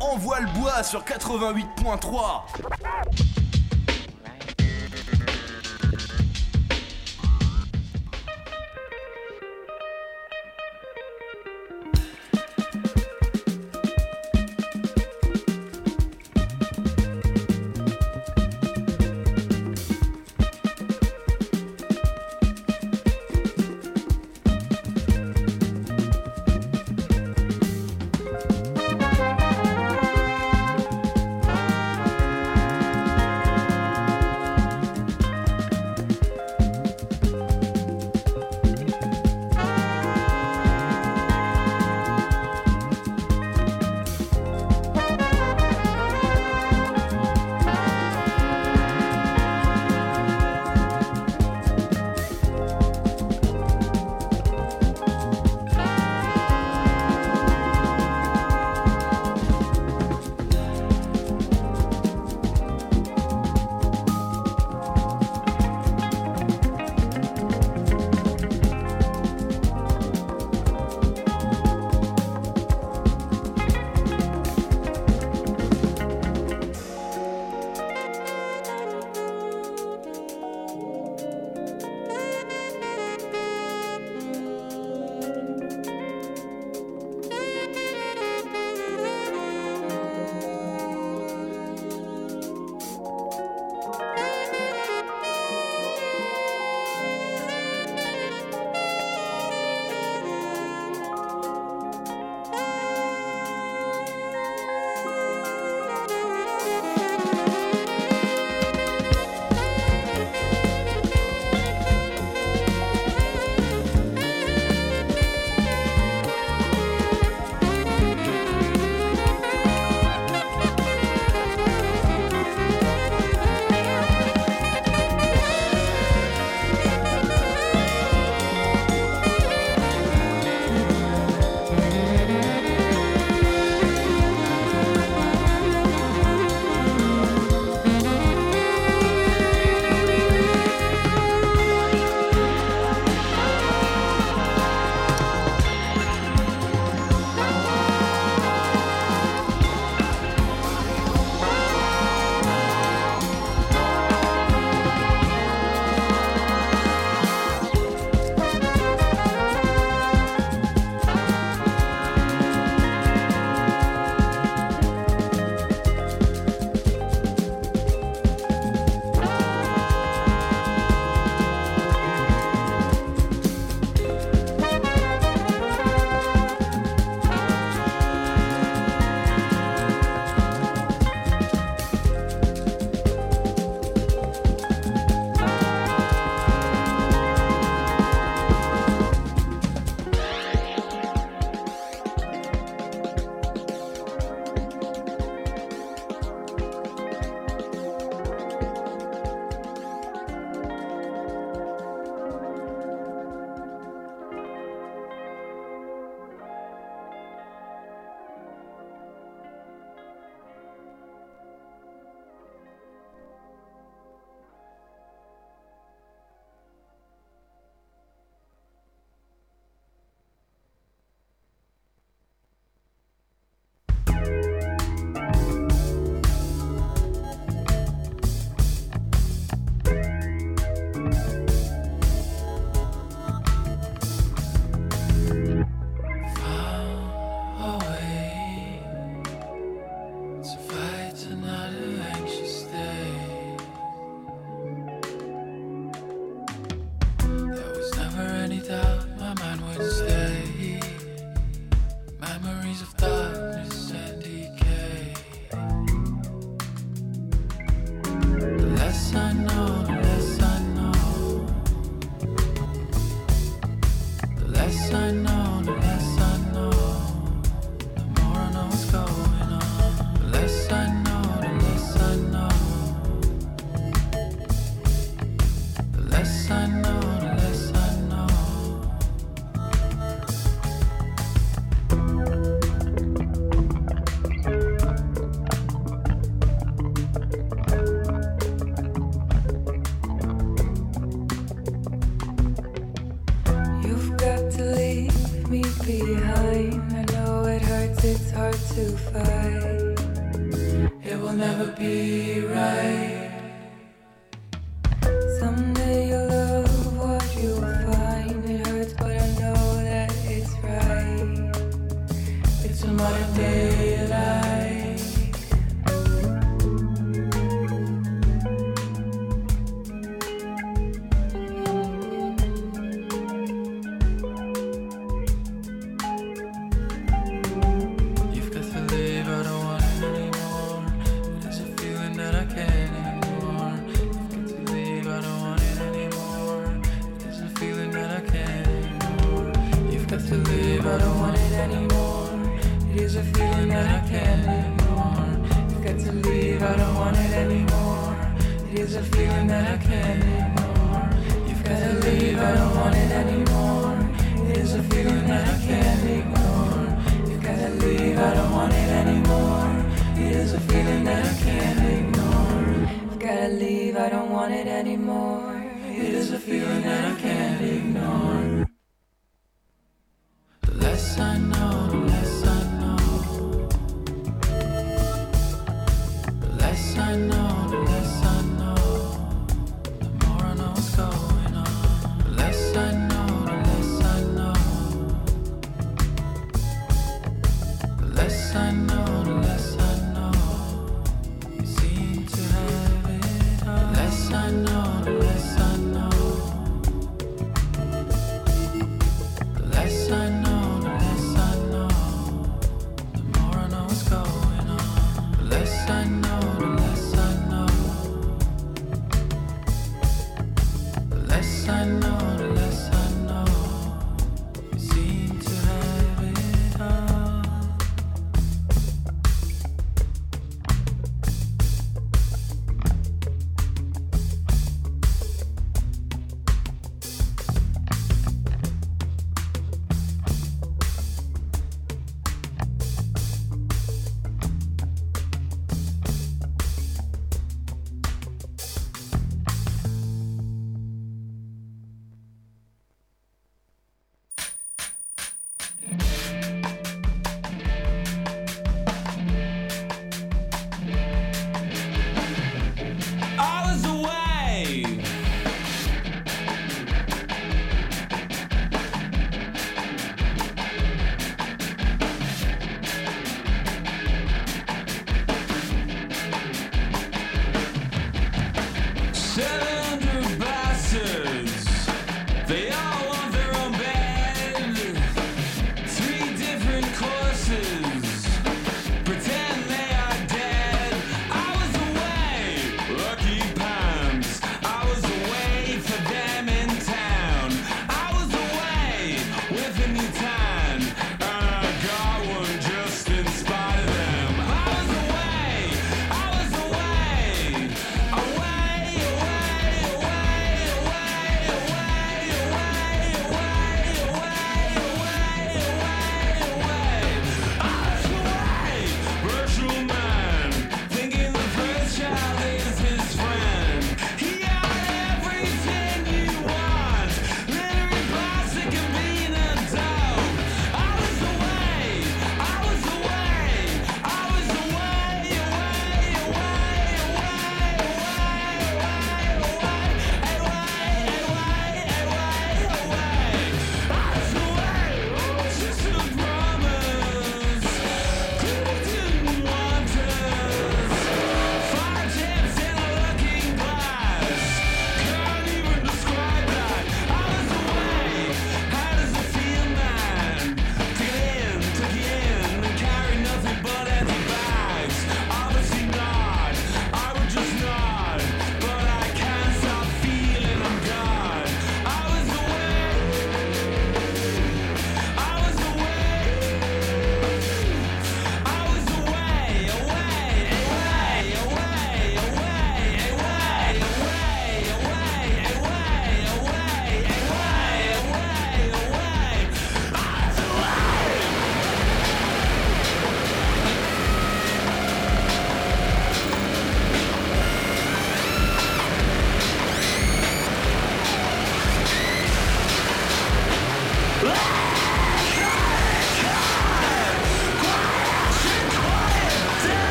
Envoie le bois sur 88.3.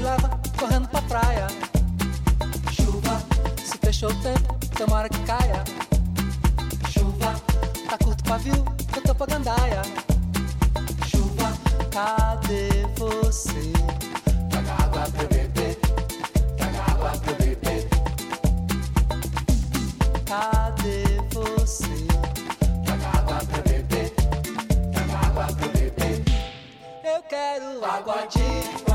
me leva correndo pra praia. Chuva, se fechou o tempo, demora que caia. Chuva, tá curto pavio, eu tô pra gandaia. Chuva, cadê você? Traga água pra beber, traga água pra beber. Cadê você? Traga água pra beber, traga água pra beber. Eu quero água de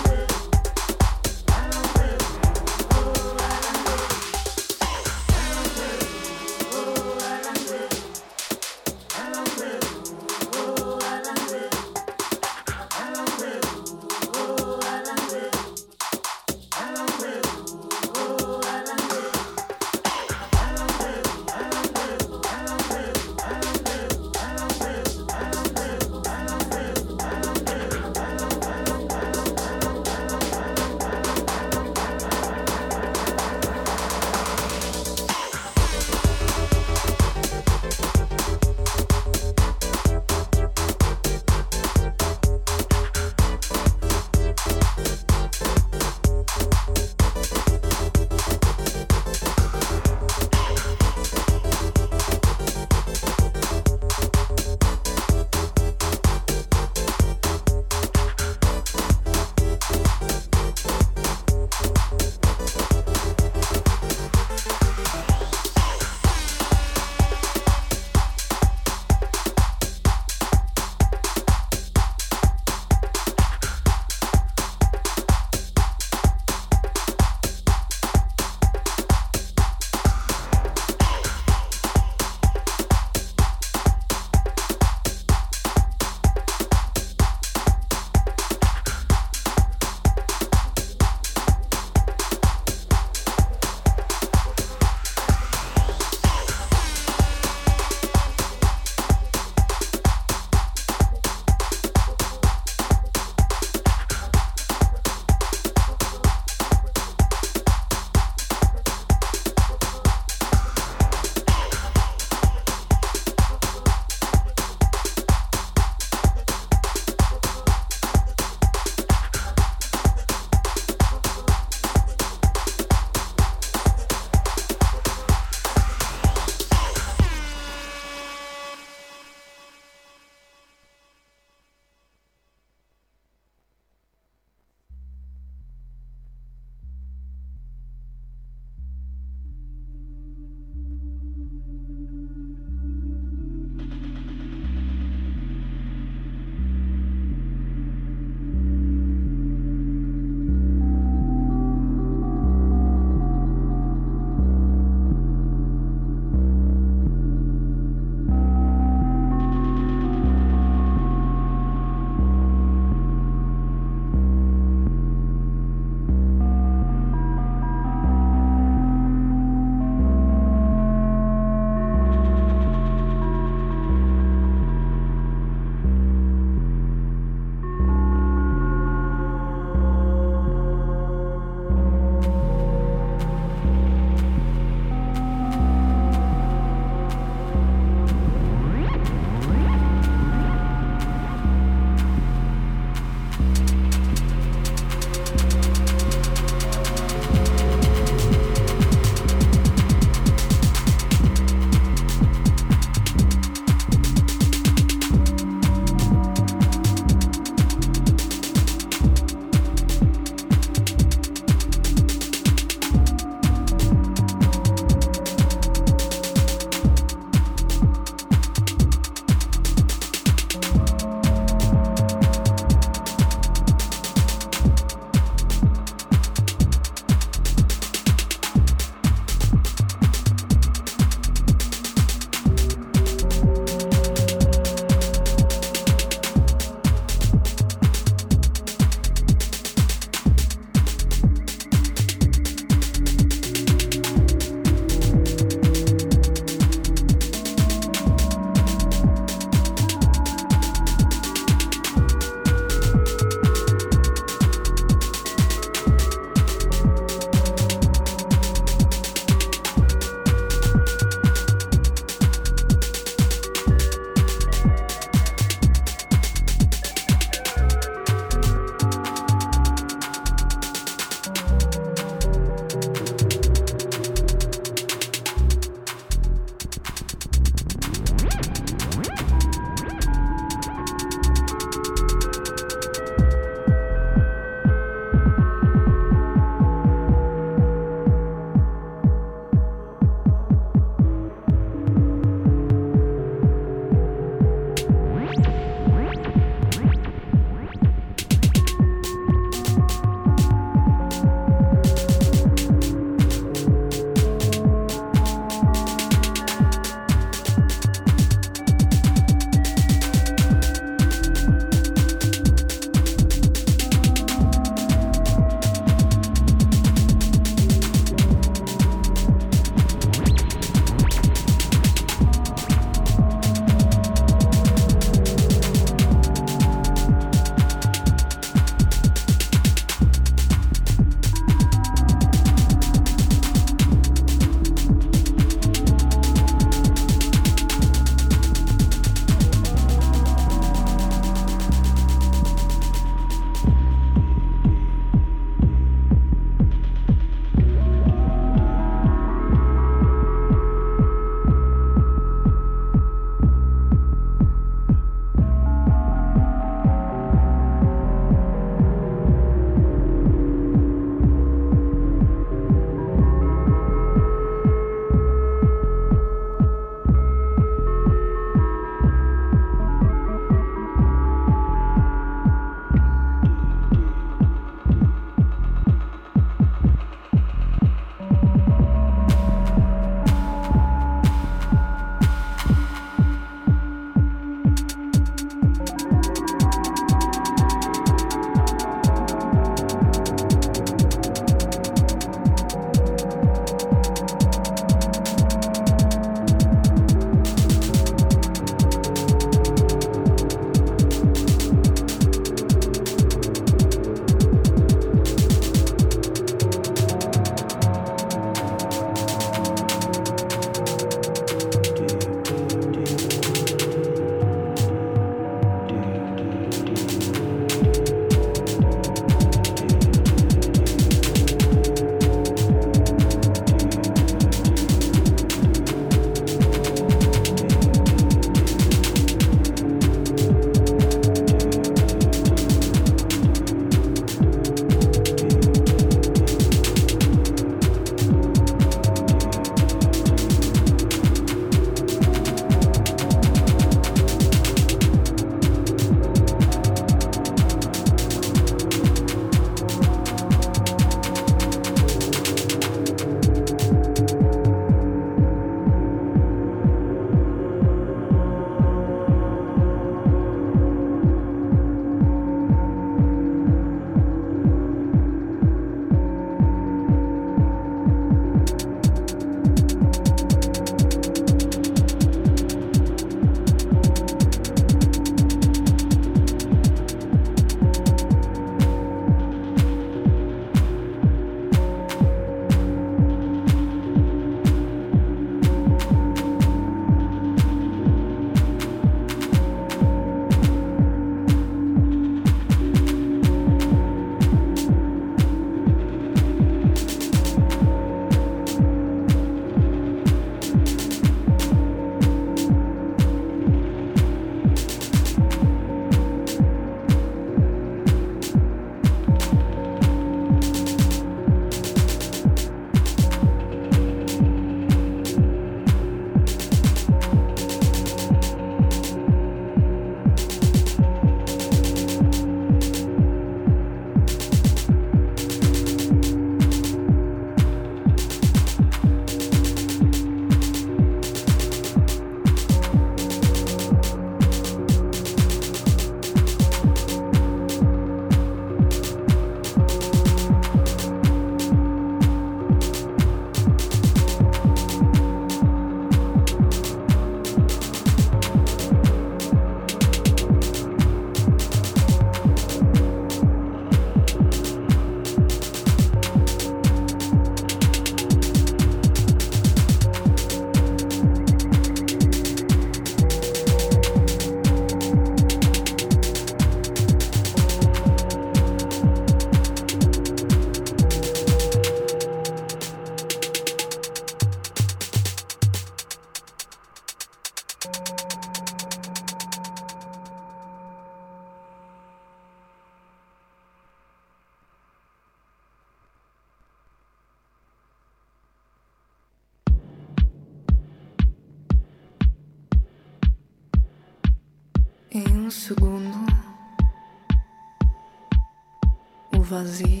vazia.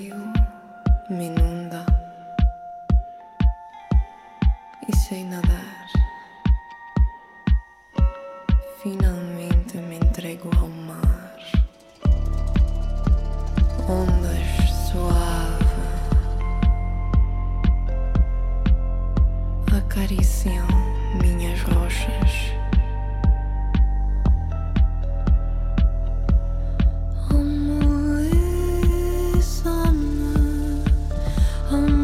Amoleça-me.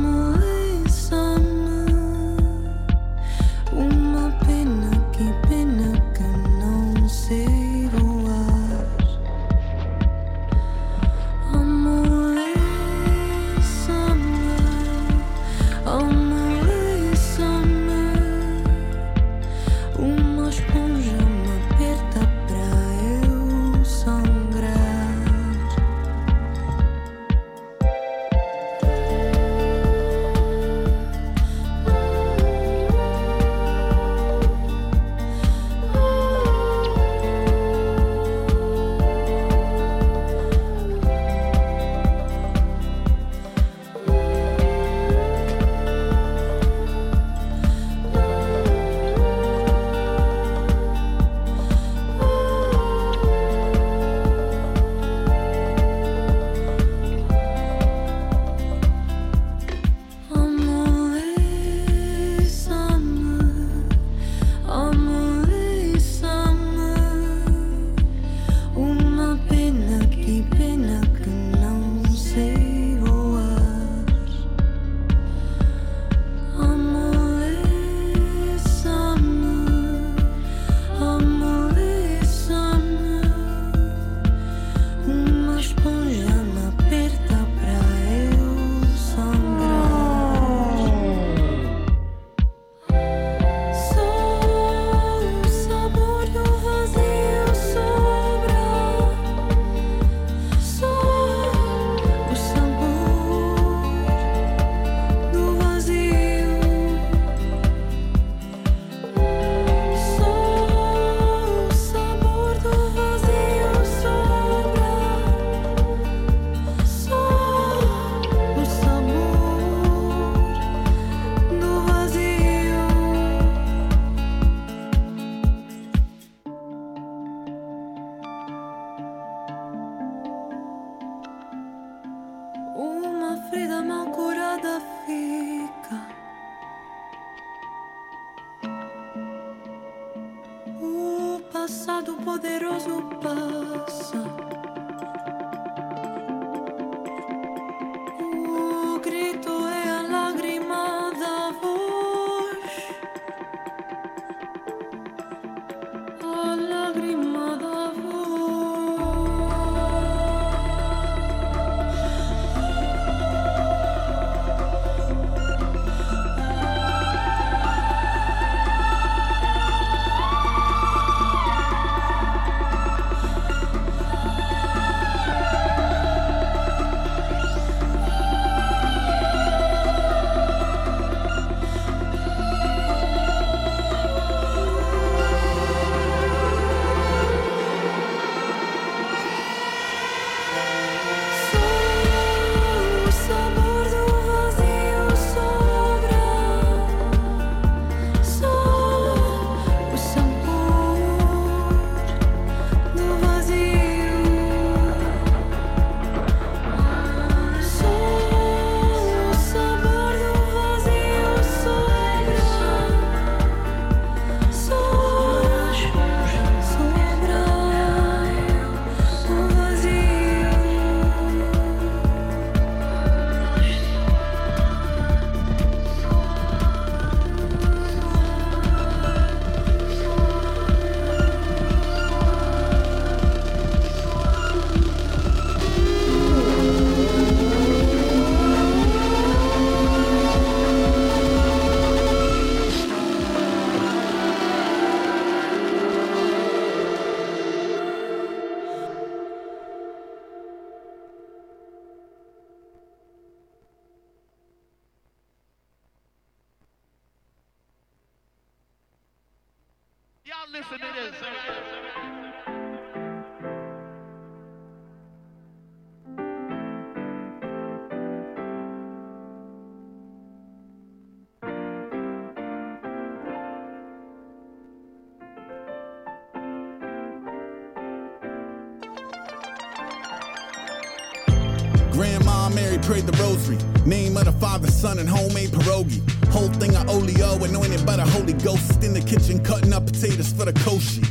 Son, and homemade pierogi. Whole thing of oleo, anointed by the Holy Ghost. In the kitchen, cutting up potatoes for the koshi.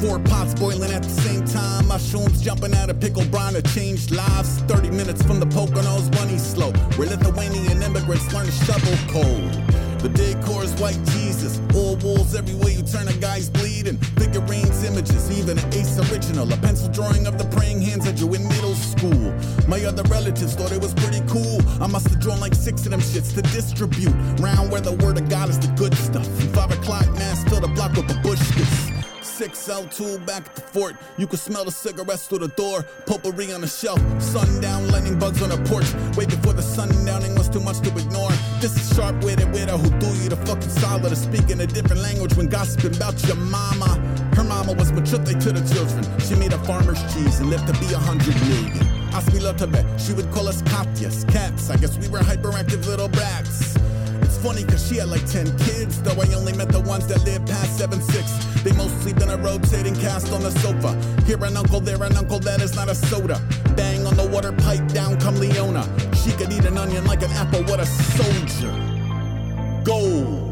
Four pots boiling at the same time. Mushrooms jumping out of pickle brine to change lives. 30 minutes from the Poconos, money slow. Where Lithuanian immigrants learn to shovel coal. The decor is white Jesus. All walls everywhere you turn, a guy's bleeding. Figurines, images, even an ace original. A pencil drawing of the praying hands that you in middle school. My other relatives thought it was pretty cool. I must have drawn like six of them shits to distribute. Round where the word of God is the good stuff. Five o'clock mass fill the block with the babushkas. 6L2 back at the fort. You can smell the cigarettes through the door. Potpourri on the shelf. Sundown, lightning bugs on the porch. Waiting for the sundowning was too much to ignore. This is sharp witted widow who threw you the fucking solid to speak in a different language when gossiping about your mama. Her mama was machute to the children. She made a farmer's cheese and lived to be a hundred million. Ask me Lotabe, she would call us Katyas, cats. I guess we were hyperactive little brats. It's funny cause she had like 10 kids, though I only met the ones that lived past 7 6. They mostly been a rotating cast on the sofa. Here an uncle, there an uncle, that is not a soda. Bang on the water pipe, down come Leona. She could eat an onion like an apple, what a soldier. Gold.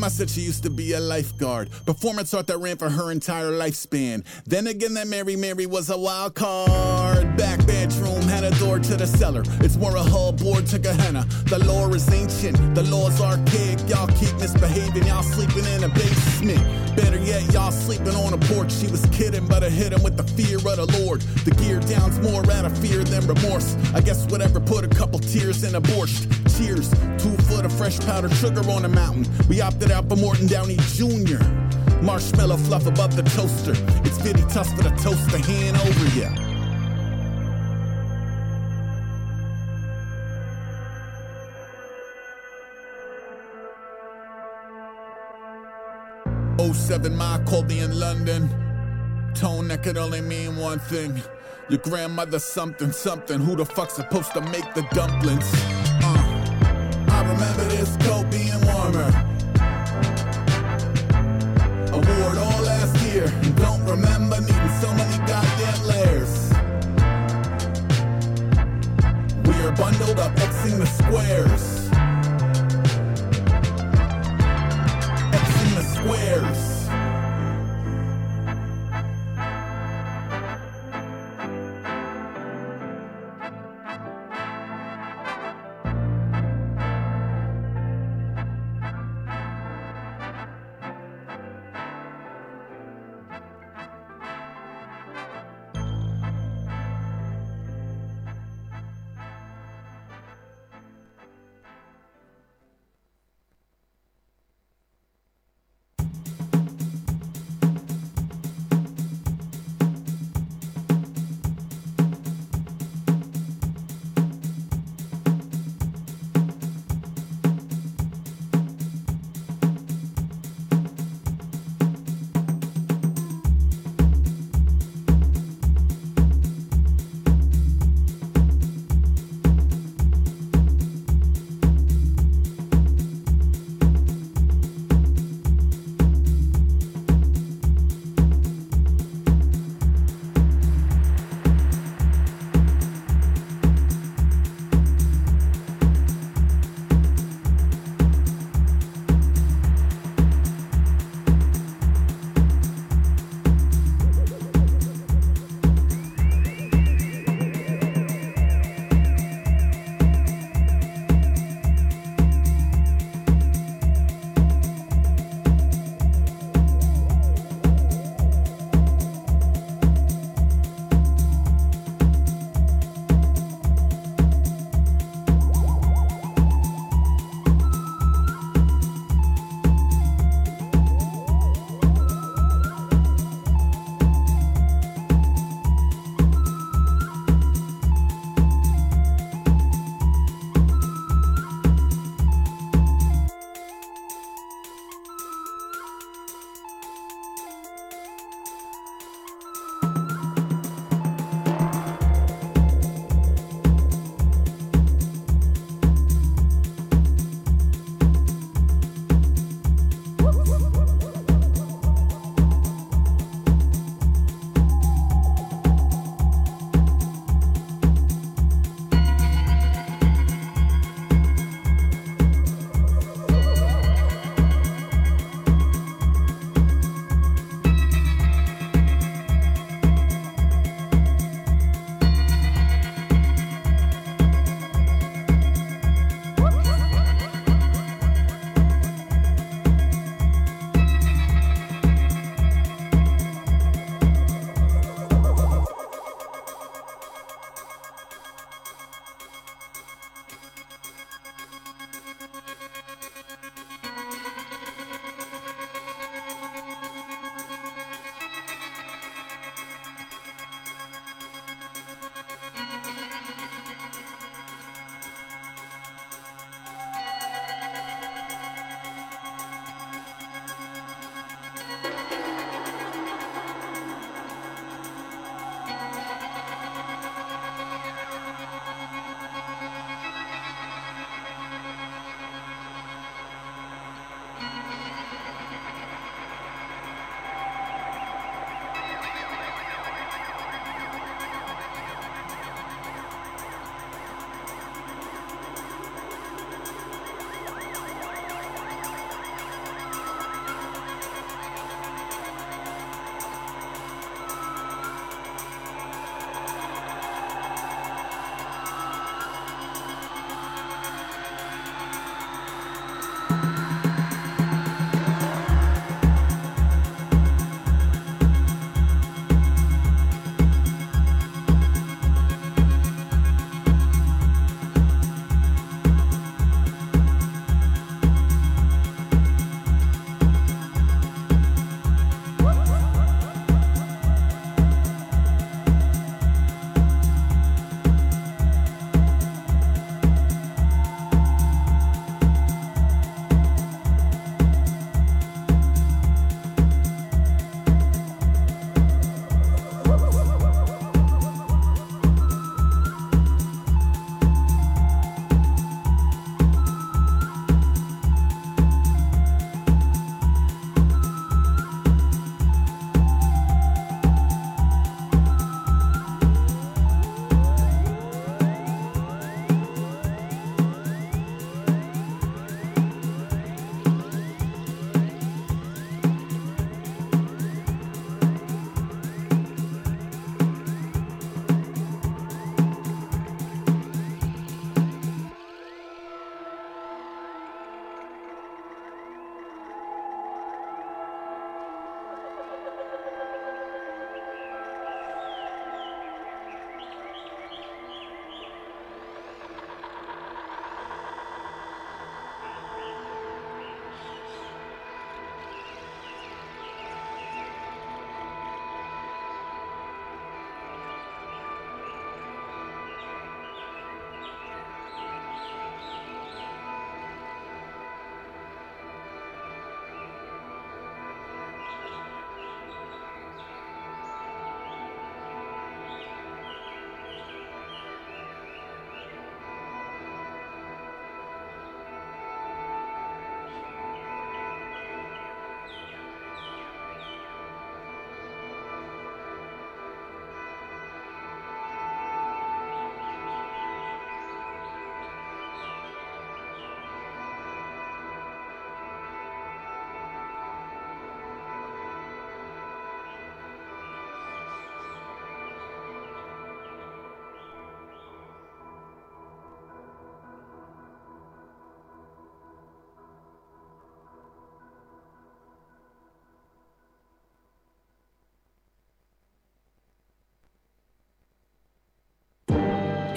Grandma said she used to be a lifeguard. Performance art that ran for her entire lifespan. Then again, that Mary Mary was a wild card. Back bedroom had a door to the cellar. It's more a hull board to Gehenna. The lore is ancient, the law's archaic. Y'all keep misbehaving, y'all sleeping in a basement. Better yet, y'all sleeping on a porch. She was kidding, but I hit him with the fear of the Lord. The gear down's more out of fear than remorse. I guess whatever put a couple tears in a Cheers, two foot of fresh powdered sugar on the mountain. We opted out for Morton Downey Jr. Marshmallow fluff above the toaster. It's very tough for the toaster hand over ya. Oh seven Ma called me in London. Tone that could only mean one thing. Your grandmother something something. Who the fuck's supposed to make the dumplings? Remember this coat being warmer. Award all last year. And don't remember needing so many goddamn layers. We're bundled up, Xing the squares.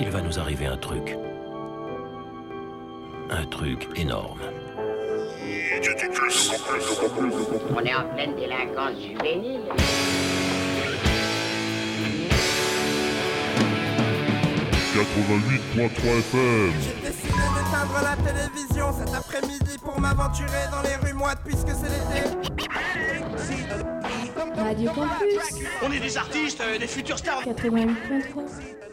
Il va nous arriver un truc. Un truc énorme. On est en pleine délinquance juvénile. J'ai décidé d'éteindre la télévision cet après-midi pour m'aventurer dans les rues moites puisque c'est l'été. Radio Campus On est des artistes, euh, des futurs stars. 88.3.